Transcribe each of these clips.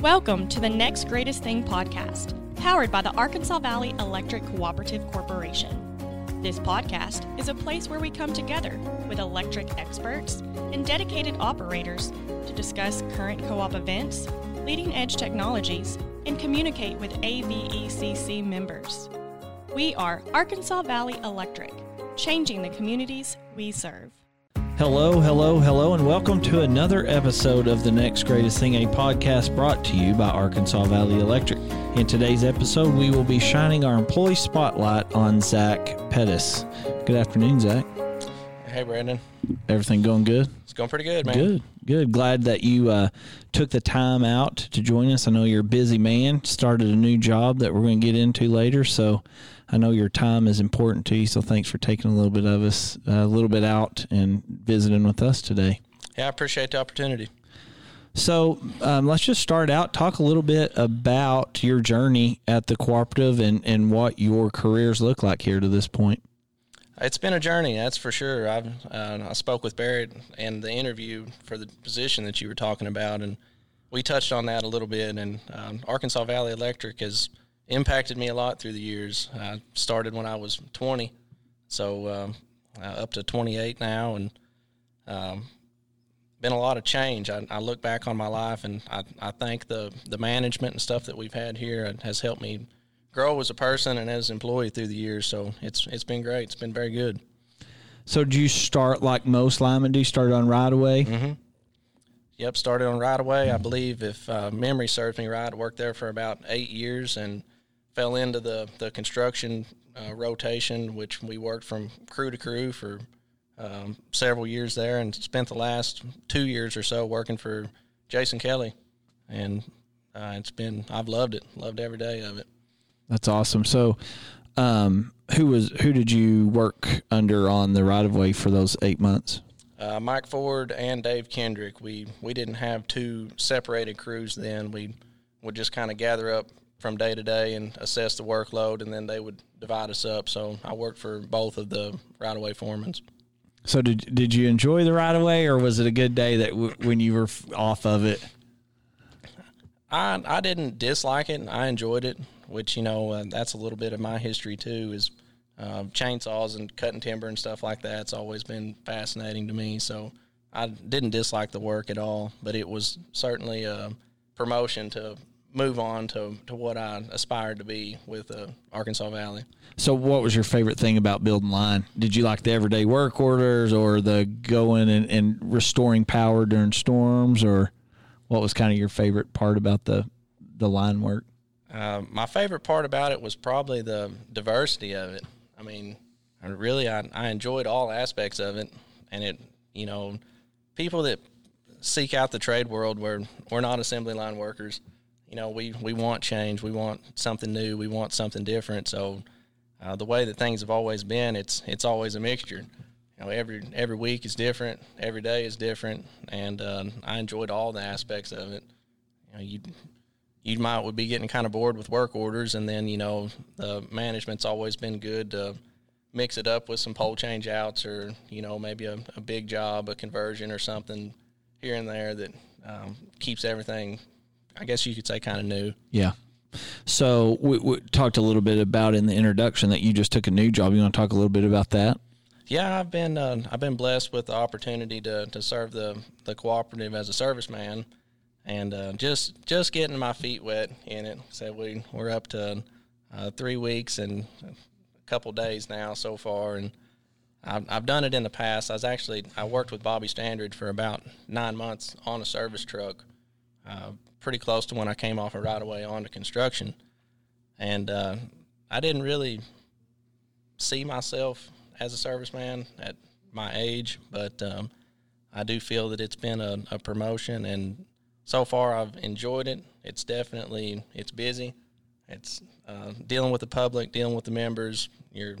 Welcome to the Next Greatest Thing podcast, powered by the Arkansas Valley Electric Cooperative Corporation. This podcast is a place where we come together with electric experts and dedicated operators to discuss current co op events, leading edge technologies, and communicate with AVECC members. We are Arkansas Valley Electric, changing the communities we serve. Hello, hello, hello, and welcome to another episode of The Next Greatest Thing, a podcast brought to you by Arkansas Valley Electric. In today's episode, we will be shining our employee spotlight on Zach Pettis. Good afternoon, Zach. Hey, Brandon. Everything going good? It's going pretty good, man. Good, good. Glad that you uh, took the time out to join us. I know you're a busy man, started a new job that we're going to get into later, so I know your time is important to you, so thanks for taking a little bit of us, uh, a little bit out and visiting with us today. Yeah, I appreciate the opportunity. So um, let's just start out. Talk a little bit about your journey at the cooperative and, and what your careers look like here to this point. It's been a journey, that's for sure. I've, uh, I spoke with Barrett in the interview for the position that you were talking about, and we touched on that a little bit. And um, Arkansas Valley Electric has – impacted me a lot through the years. I started when I was 20, so um, uh, up to 28 now, and um, been a lot of change. I, I, look back on my life, and I, I think the the management and stuff that we've had here has helped me grow as a person and as an employee through the years. So it's it's been great. It's been very good. So do you start like most linemen? Do you start on right away? Mm-hmm. Yep, started on right away. I believe if uh, memory serves me right, I worked there for about eight years and fell into the the construction uh, rotation, which we worked from crew to crew for um, several years there, and spent the last two years or so working for Jason Kelly, and uh, it's been I've loved it, loved every day of it. That's awesome. So, um, who was who did you work under on the right of way for those eight months? Uh, Mike Ford and Dave Kendrick. We we didn't have two separated crews then. We would just kind of gather up from day to day and assess the workload, and then they would divide us up. So I worked for both of the right of way foremans. So did did you enjoy the right of way, or was it a good day that w- when you were off of it? I I didn't dislike it. I enjoyed it, which you know uh, that's a little bit of my history too. Is uh, chainsaws and cutting timber and stuff like that. It's always been fascinating to me. So I didn't dislike the work at all, but it was certainly a promotion to move on to, to what I aspired to be with uh, Arkansas Valley. So, what was your favorite thing about building line? Did you like the everyday work orders, or the going and, and restoring power during storms, or what was kind of your favorite part about the the line work? Uh, my favorite part about it was probably the diversity of it. I mean, really, I, I enjoyed all aspects of it, and it, you know, people that seek out the trade world where we're not assembly line workers you know, we, we want change. We want something new. We want something different. So uh, the way that things have always been, it's it's always a mixture. You know, every every week is different. Every day is different, and uh, I enjoyed all the aspects of it. You know, you you might would be getting kind of bored with work orders, and then you know the management's always been good to mix it up with some pole change outs, or you know maybe a, a big job, a conversion, or something here and there that um, keeps everything I guess you could say kind of new. Yeah. So we, we, talked a little bit about in the introduction that you just took a new job. You want to talk a little bit about that? Yeah, I've been uh, I've been blessed with the opportunity to, to serve the, the cooperative as a serviceman, and uh, just just getting my feet wet in it. So we we're up to uh, three weeks and a couple days now so far, and I've, I've done it in the past. I was actually I worked with Bobby Standard for about nine months on a service truck. Uh, pretty close to when I came off a right away onto construction, and uh, I didn't really see myself as a serviceman at my age, but um, I do feel that it's been a, a, promotion, and so far I've enjoyed it. It's definitely it's busy. It's uh, dealing with the public, dealing with the members. You're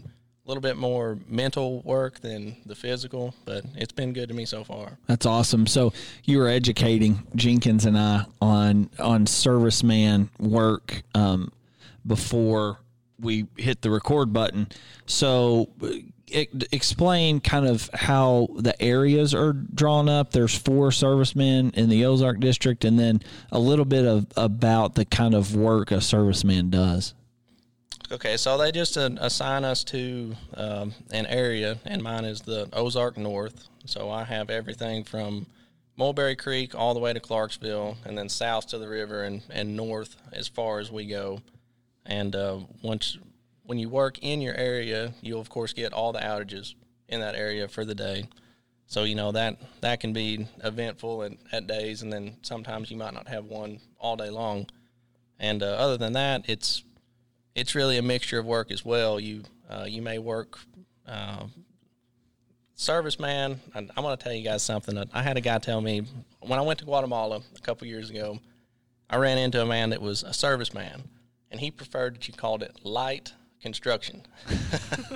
little bit more mental work than the physical, but it's been good to me so far. That's awesome. So you were educating Jenkins and I on on serviceman work um, before we hit the record button. So, it, explain kind of how the areas are drawn up. There's four servicemen in the Ozark district, and then a little bit of about the kind of work a serviceman does. Okay, so they just uh, assign us to um, an area, and mine is the Ozark North. So I have everything from Mulberry Creek all the way to Clarksville, and then south to the river and, and north as far as we go. And uh, once when you work in your area, you'll of course get all the outages in that area for the day. So you know that that can be eventful at, at days, and then sometimes you might not have one all day long. And uh, other than that, it's it's really a mixture of work as well. You uh, you may work uh, serviceman. I'm going to tell you guys something. I had a guy tell me when I went to Guatemala a couple years ago. I ran into a man that was a serviceman, and he preferred that you called it light construction.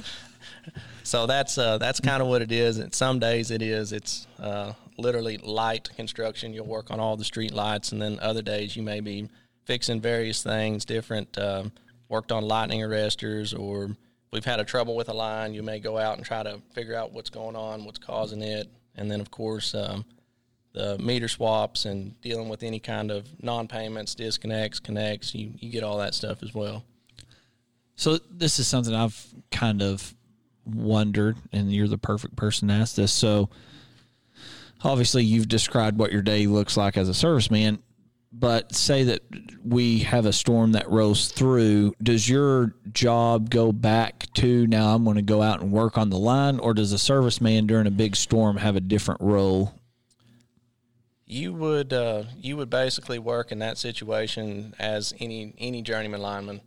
so that's uh, that's kind of what it is. And some days it is. It's uh, literally light construction. You'll work on all the street lights, and then other days you may be fixing various things, different. Um, worked on lightning arresters, or we've had a trouble with a line. You may go out and try to figure out what's going on, what's causing it, and then of course. Um, the meter swaps and dealing with any kind of non-payments, disconnects, connects, you, you get all that stuff as well. So this is something I've kind of wondered, and you're the perfect person to ask this. So obviously, you've described what your day looks like as a serviceman, but say that we have a storm that rolls through. Does your job go back to now? I'm going to go out and work on the line, or does a serviceman during a big storm have a different role? You would uh, you would basically work in that situation as any any journeyman lineman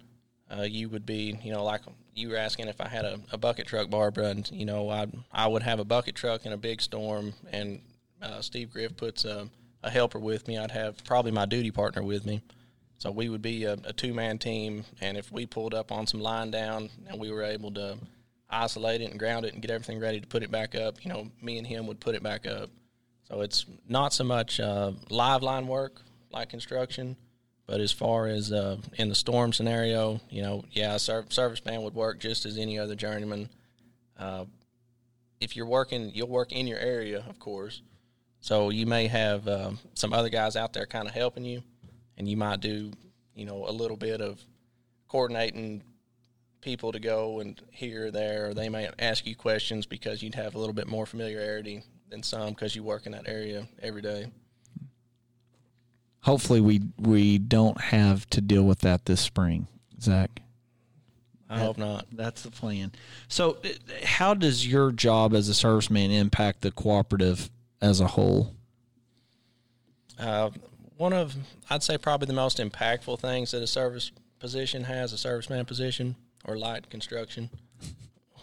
uh, you would be, you know, like you were asking if I had a, a, bucket truck, Barbara, and you know, I I would have a bucket truck in a big storm, and uh, Steve Griff puts a, a, helper with me. I'd have probably my duty partner with me, so we would be a, a two man team. And if we pulled up on some line down and we were able to isolate it and ground it and get everything ready to put it back up, you know, me and him would put it back up. So it's not so much uh, live line work like construction but as far as uh, in the storm scenario, you know, yeah, a serviceman would work just as any other journeyman. Uh, if you're working, you'll work in your area, of course. So you may have um, some other guys out there kind of helping you, and you might do, you know, a little bit of coordinating people to go and here or there. Or they may ask you questions because you'd have a little bit more familiarity than some because you work in that area every day hopefully we we don't have to deal with that this spring, Zach. I hope not. That's the plan. So, uh, how does your job as a serviceman impact the cooperative as a whole? Uh, one of, I'd say, probably the most impactful things that a service position has, a serviceman position or light construction,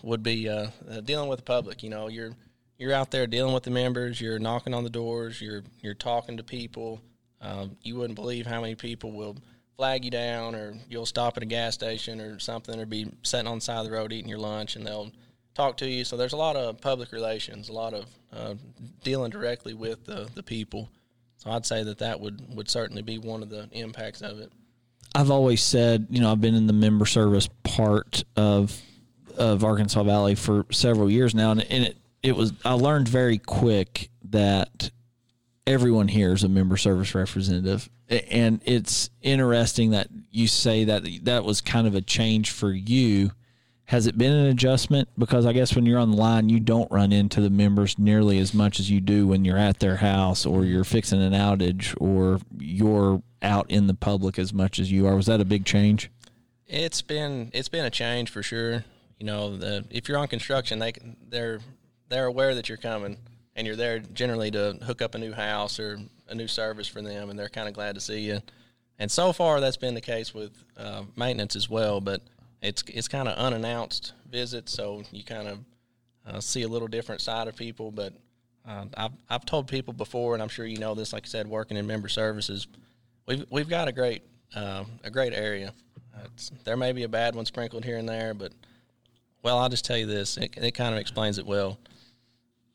would be uh, uh, dealing with the public. You know, you're you're out there dealing with the members. You're knocking on the doors. You're you're talking to people. Um, you wouldn't believe how many people will flag you down, or you'll stop at a gas station or something, or be sitting on the side of the road eating your lunch, and they'll talk to you. So there's a lot of public relations, a lot of uh, dealing directly with the, the people. So I'd say that that would, would certainly be one of the impacts of it. I've always said, you know, I've been in the member service part of of Arkansas Valley for several years now, and, and it it was I learned very quick that everyone here is a member service representative. And it's interesting that you say that that was kind of a change for you. Has it been an adjustment? Because I guess when you're on the line, you don't run into the members nearly as much as you do when you're at their house or you're fixing an outage or you're out in the public as much as you are. Was that a big change? It's been it's been a change for sure. You know, the, if you're on construction, they they're they're aware that you're coming and you're there generally to hook up a new house or a new service for them, and they're kind of glad to see you. And so far, that's been the case with uh, maintenance as well. But it's it's kind of unannounced visits, so you kind of uh, see a little different side of people. But uh, I've I've told people before, and I'm sure you know this. Like I said, working in member services, we've we've got a great uh, a great area. there may be a bad one sprinkled here and there, but well, I'll just tell you this. It, it kind of explains it well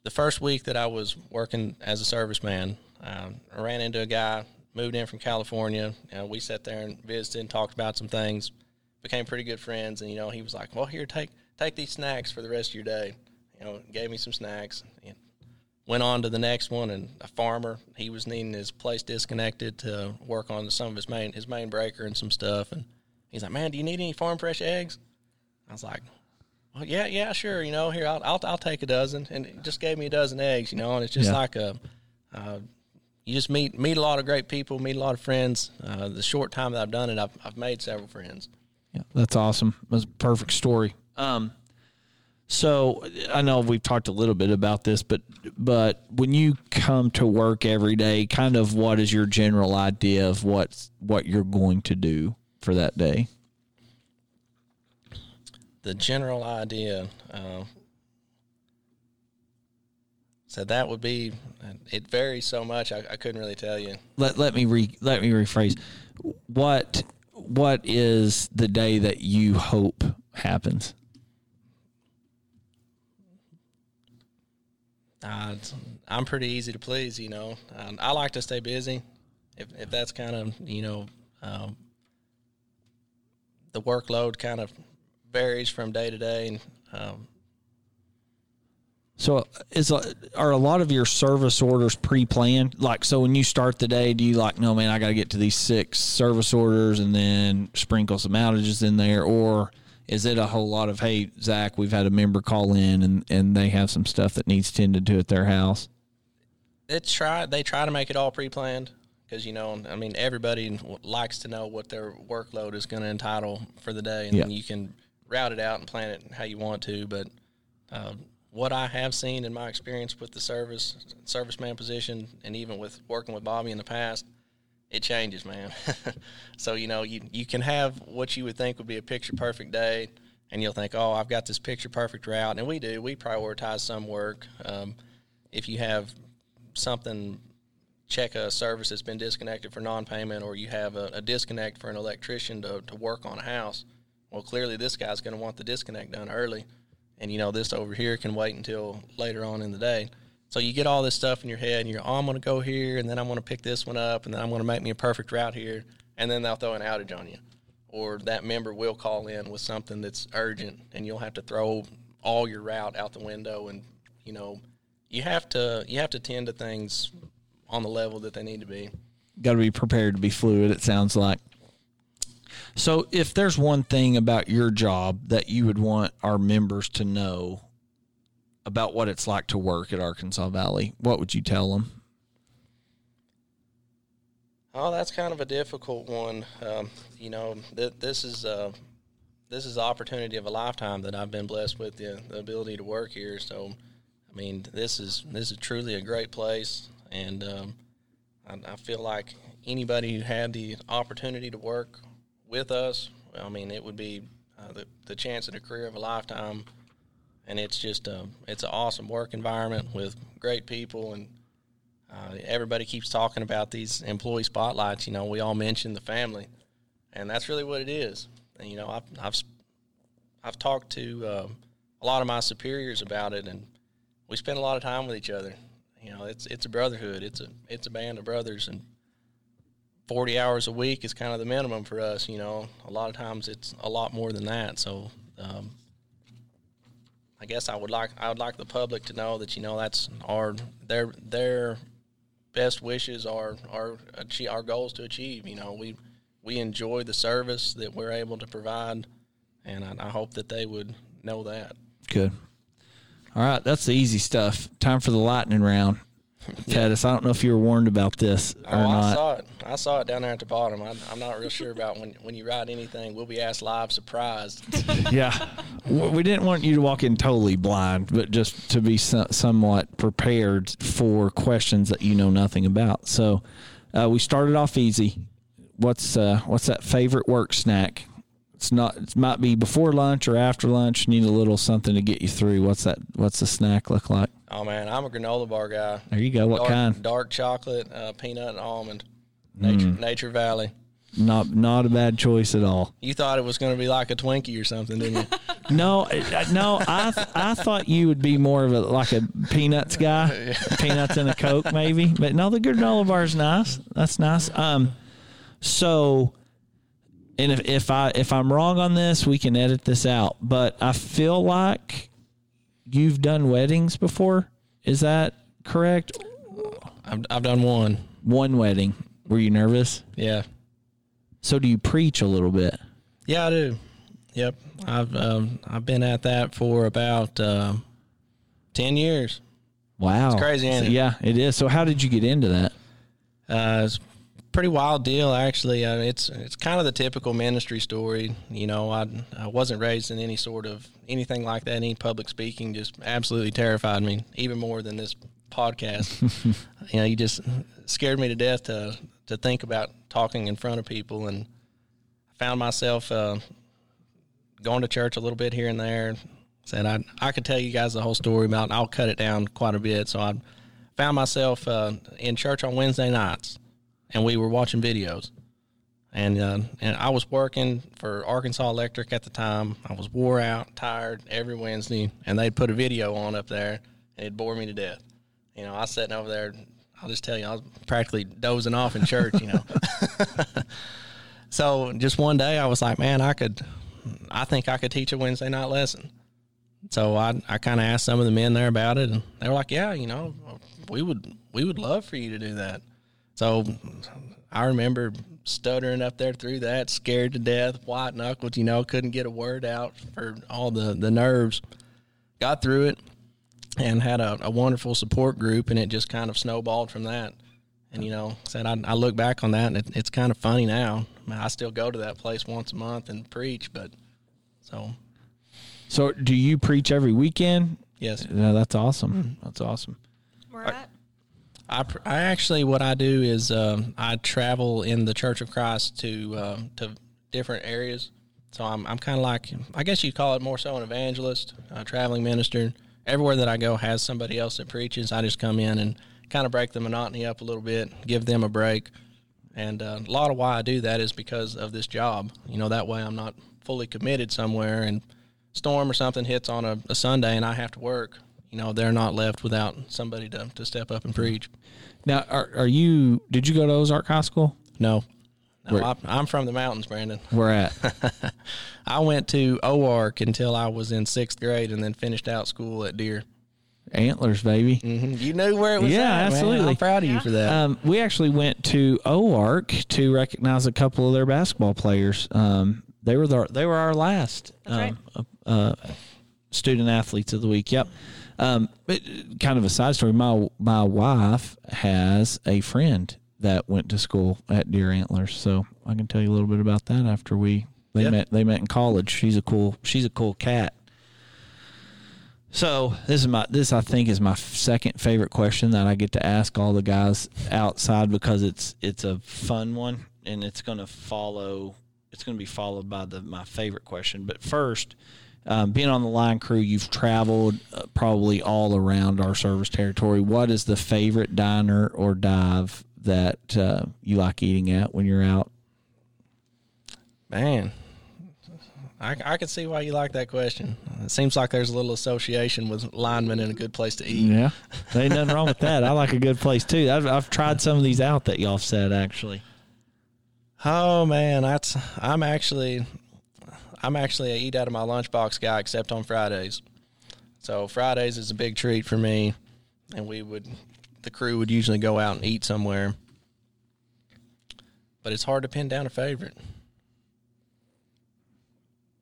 the first week that I was working as a serviceman, um, I ran into a guy moved in from California. we sat there and visited and talked about some things. Became pretty good friends. And you know, he was like, "Well, here, take take these snacks for the rest of your day." You know, gave me some snacks. And went on to the next one, and a farmer he was needing his place disconnected to work on some of his main his main breaker and some stuff. And he's like, "Man, do you need any farm fresh eggs?" I was like, well, yeah, yeah, sure. You know, here I'll, I'll, I'll take a dozen, and it just gave me a dozen eggs. You know, and it's just Yeah. like a, uh, you just meet meet a lot of great people, meet a lot of friends. Uh, the short time that I've done it, I've I've made several friends. Yeah, that's awesome. That's a perfect story. Um, so I know we've talked a little bit about this, but but when you come to work every day, kind of what is your general idea of what what you're going to do for that day? The general idea. Uh, so that would be. It varies so much. I, I couldn't really tell you. Let let me re, let me rephrase. What what is the day that you hope happens? Uh, I'm pretty easy to please, you know. Um, I like to stay busy. If if that's kind of you know, um, the workload kind of varies from day to day, and um, So is a- are a lot of your service orders pre-planned? Like, so when you start the day, do you like, no, man, I got to get to these six service orders and then sprinkle some outages in there, or is it a whole lot of, hey, Zach, we've had a member call in and and they have some stuff that needs tended to at their house? it's try they try to make it all pre-planned because you know I mean everybody likes to know what their workload is going to entitle for the day, and then you can route it out and plan it how you want to. But uh, what I have seen in my experience with the service serviceman position, and even with working with Bobby in the past, it changes, man. so you know you you can have what you would think would be a picture perfect day. And you'll think, oh, I've got this picture perfect route, and we do. We prioritize some work. Um, if you have something check a service that's been disconnected for non-payment or you have a, a disconnect for an electrician to, to work on a house well clearly this guy's going to want the disconnect done early and you know this over here can wait until later on in the day. So you get all this stuff in your head and you're oh i'm going to go here and then i'm going to pick this one up and then i'm going to make me a perfect route here and then they'll throw an outage on you. Or that member will call in with something that's urgent and you'll have to throw all your route out the window and you know you have to you have to tend to things on the level that they need to be. got to be prepared to be fluid it sounds like so if there's one thing about your job that you would want our members to know about what it's like to work at arkansas valley what would you tell them Oh, that's kind of a difficult one. Um, you know, th- this is uh, this is the opportunity of a lifetime that I've been blessed with the, the ability to work here. So, I mean, this is this is truly a great place, and um, I, I feel like anybody who had the opportunity to work with us, I mean, it would be uh, the the chance at a career of a lifetime. And it's just a, it's an awesome work environment with great people and uh, everybody keeps talking about these employee spotlights. You know, we all mention the family, and that's really what it is. And, you know, I've I've I've talked to uh, a lot of my superiors about it, and we spend a lot of time with each other. You know, it's it's a brotherhood. It's a it's a band of brothers, and forty hours a week is kind of the minimum for us. You know, a lot of times it's a lot more than that. So. Um, I guess I would like I would like the public to know that you know that's our their their best wishes are our our goals to achieve. You know, we we enjoy the service that we're able to provide, and I, I hope that they would know that. Good. All right, that's the easy stuff. Time for the lightning round. Titus, I don't know if you were warned about this or Oh, I not. saw it. I saw it down there at the bottom. I, I'm not real sure about when when you ride anything. We'll be asked live, surprised. yeah, we didn't want you to walk in totally blind, but just to be so- somewhat prepared for questions that you know nothing about. So, uh, we started off easy. What's uh, what's that favorite work snack? It's not. It might be before lunch or after lunch. Need a little something to get you through. What's that? What's the snack look like? oh man, I'm a granola bar guy. There you go. What dark, kind? Dark chocolate, uh, peanut and almond. Nature, Mm. Nature Valley. Not not a bad choice at all. You thought it was going to be like a Twinkie or something, didn't you? No, no, I I thought you would be more of a like a peanuts guy, peanuts and a coke maybe. But no, the granola bar is nice. That's nice. Um, so and if, if I if I'm wrong on this, we can edit this out. But I feel like you've done weddings before. Is that correct? I've, I've done one. One wedding. Were you nervous? Yeah. So do you preach a little bit? Yeah, I do. Yep. I've um, I've been at that for about um, ten years. Wow, It's crazy, So- it? Yeah, it is. So how did you get into that? Uh, it's pretty wild deal, actually. Uh, it's it's kind of the typical ministry story. You know, I I wasn't raised in any sort of anything like that. Any public speaking just absolutely terrified me, even more than this podcast. you know, you just scared me to death to to think about talking in front of people, and I found myself uh, going to church a little bit here and there. Said I I could tell you guys the whole story about. I'll cut it down quite a bit. So I found myself uh, in church on Wednesday nights, and we were watching videos. And uh, and I was working for Arkansas Electric at the time. I was wore out, tired every Wednesday, and they'd put a video on up there, and it bore me to death. You know, I was sitting over there. I'll just tell you, I was practically dozing off in church. You know. so just one day, I was like, man, I could, I think I could teach a Wednesday night lesson. So I I kind of asked some of the men there about it, and they were like, "Yeah, you know, we would we would love for you to do that." So I remember stuttering up there through that, scared to death, white knuckled, you know, couldn't get a word out for all the the nerves. Got through it, and had a, a wonderful support group, and it just kind of snowballed from that. And you know, said I, I look back on that, and it, it's kind of funny now. I, mean, I still go to that place once a month and preach, but so So do you preach every weekend? yes. No, that's awesome. Mm-hmm. That's awesome. Where at? I, I actually what I do is um, I travel in the Church of Christ to uh, to different areas. So I'm I'm kind of like I guess you'd call it more so an evangelist, a traveling minister. Everywhere that I go has somebody else that preaches. I just come in and kind of break the monotony up a little bit, give them a break. And uh, a lot of why I do that is because of this job. You know, that way I'm not fully committed somewhere and storm or something hits on a, a Sunday and I have to work. You know, they're not left without somebody to, to step up and preach. Now, are, are you? Did you go to Ozark High School? No. No, Where- I, I'm from the mountains, Brandon. Where at? I went to Oark until I was in sixth grade and then finished out school at Deer. Antlers, baby. hmm You knew where it was Yeah, at, man. absolutely. I'm proud of you for that. Um, we actually went to Oark to recognize a couple of their basketball players. Um, they were the, they were our last That's um, uh, uh, student athletes of the week. Yep. Um, but kind of a side story. My my wife has a friend that went to school at Deer Antlers, so I can tell you a little bit about that after we they Yeah. met. They met in college. She's a cool she's a cool cat. So this is my this I think is my second favorite question that I get to ask all the guys outside because it's it's a fun one and it's going to follow it's going to be followed by the my favorite question. But first, um, being on the line crew, you've traveled uh, probably all around our service territory. What is the favorite diner or dive that uh, you like eating at when you're out? Man, I, I can see why you like that question. It seems like there's a little association with linemen and a good place to eat. Yeah, there ain't nothing wrong with that. I like a good place too. I've, I've tried some of these out that y'all said actually. Oh man, that's I'm actually I'm actually a eat out of my lunchbox guy except on Fridays. So Fridays is a big treat for me, and we would the crew would usually go out and eat somewhere. But it's hard to pin down a favorite.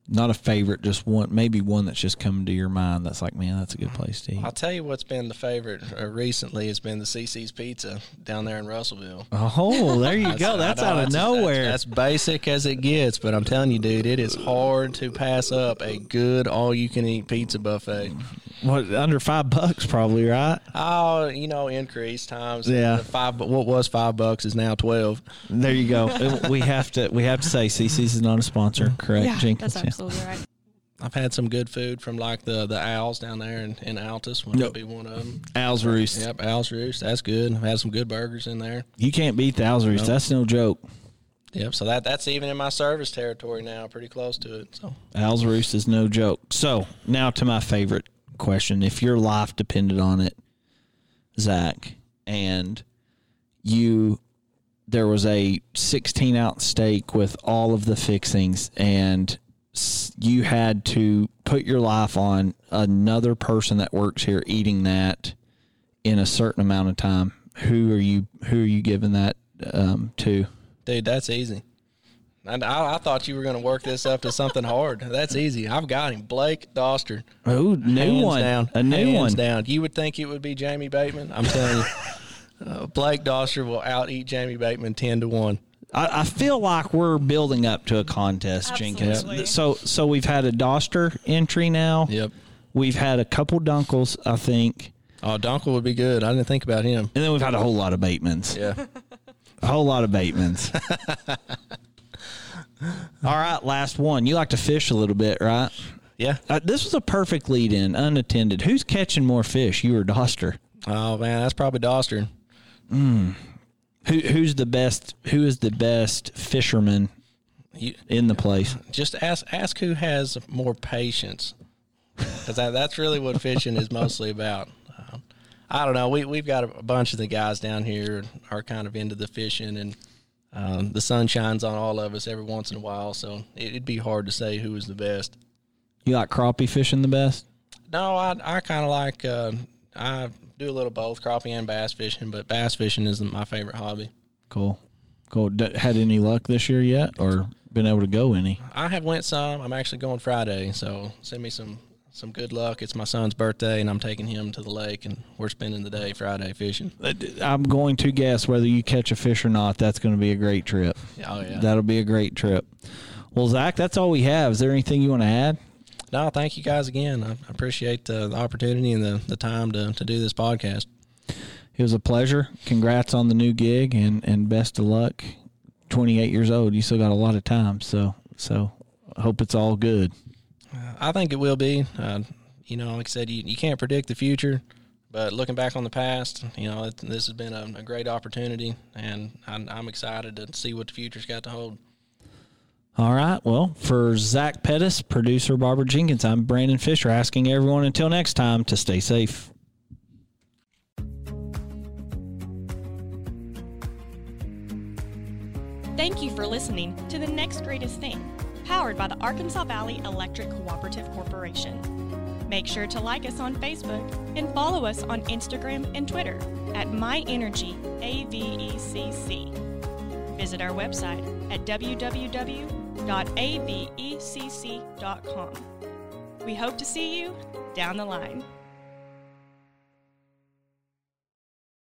Not a favorite, just one, maybe one that's just coming to your mind. That's like, man, that's a good place to eat. I'll tell you what's been the favorite uh, recently has been the Cicis Pizza down there in Russellville. Oh, there you go. That's out of nowhere. That's, that's basic as it gets, but I'm telling you, dude, it is hard to pass up a good all-you-can-eat pizza buffet. what under five bucks, probably, right? Oh, you know, increase times. Yeah. five. What was five bucks is now twelve. There you go. we have to we have to say Cicis is not a sponsor, correct, Yeah, Jenkins? That's absolutely right. I've had some good food from like the the Owls down there in, in Altus. Would Yep. be one of them. Owls Roost. Yep, Owls Roost. That's good. I've had some good burgers in there. You can't beat the Owls Roost. Nope. That's no joke. Yep. So that that's even in my service territory now, pretty close to it. So Owls Roost is no joke. So now to my favorite question: If your life depended on it, Zach, and you there was a 16 ounce steak with all of the fixings, and s- you had to put your life on another person that works here eating that in a certain amount of time. Who are you? Who are you giving that um, to? Dude, that's easy. I, I thought you were going to work this up to something hard. That's easy. I've got him. Blake Doster. Oh, new Hands one, down. a new Hands one. down. You would think it would be Jamie Bateman. I'm telling you. Uh, Blake Doster will out eat Jamie Bateman 10 to 1. I, I feel like we're building up to a contest, Jenkins. So, so we've had a Doster entry now. Yep. We've had a couple Dunkles, I think, Oh, Donkel would be good. I didn't think about him. and then we've had a whole lot of Batemans. Yeah. A whole lot of Batemans. All right, last one. You like to fish a little bit, right? Yeah. Uh, this was a perfect lead in, unattended. Who's catching more fish, you or Doster? Oh, man. That's probably Doster. Who, who's the best? Who is the best fisherman You, in the place? just ask ask who has more patience. Because that, that's really what fishing is mostly about. Um, I don't know. We, we've got a bunch of the guys down here are kind of into the fishing, and um, the sun shines on all of us every once in a while, so it, it'd be hard to say who is the best. You like crappie fishing the best? No, I, I kind of like, uh, I do a little both crappie and bass fishing, but bass fishing is my favorite hobby. Cool, cool. D- had any luck this year yet, or been able to go any? I have went some. I'm actually going Friday, so send me some some good luck. It's my son's birthday, and I'm taking him to the lake, and we're spending the day Friday fishing. Uh, I'm going to guess whether you catch a fish or not. That's going to be a great trip. Oh yeah. That'll be a great trip. Well, Zach, that's all we have. Is there anything you want to add? No, thank you guys again. I appreciate uh, the opportunity and the, the time to, to do this podcast. It was a pleasure. Congrats on the new gig and, and best of luck. 28 years old. You still got a lot of time. So, so I hope it's all good. I think it will be. Uh, you know, like I said, you, you can't predict the future, but looking back on the past, you know, it, this has been a, a great opportunity, and I'm, I'm excited to see what the future's got to hold. All right. Well, for Zach Pettis, producer Barbara Jenkins, I'm Brandon Fisher asking everyone until next time to stay safe. Thank you for listening to The Next Greatest Thing, powered by the Arkansas Valley Electric Cooperative Corporation. Make sure to like us on Facebook and follow us on Instagram and Twitter at MyEnergyAVECC. Visit our website at www.avecc.com. We hope to see you down the line.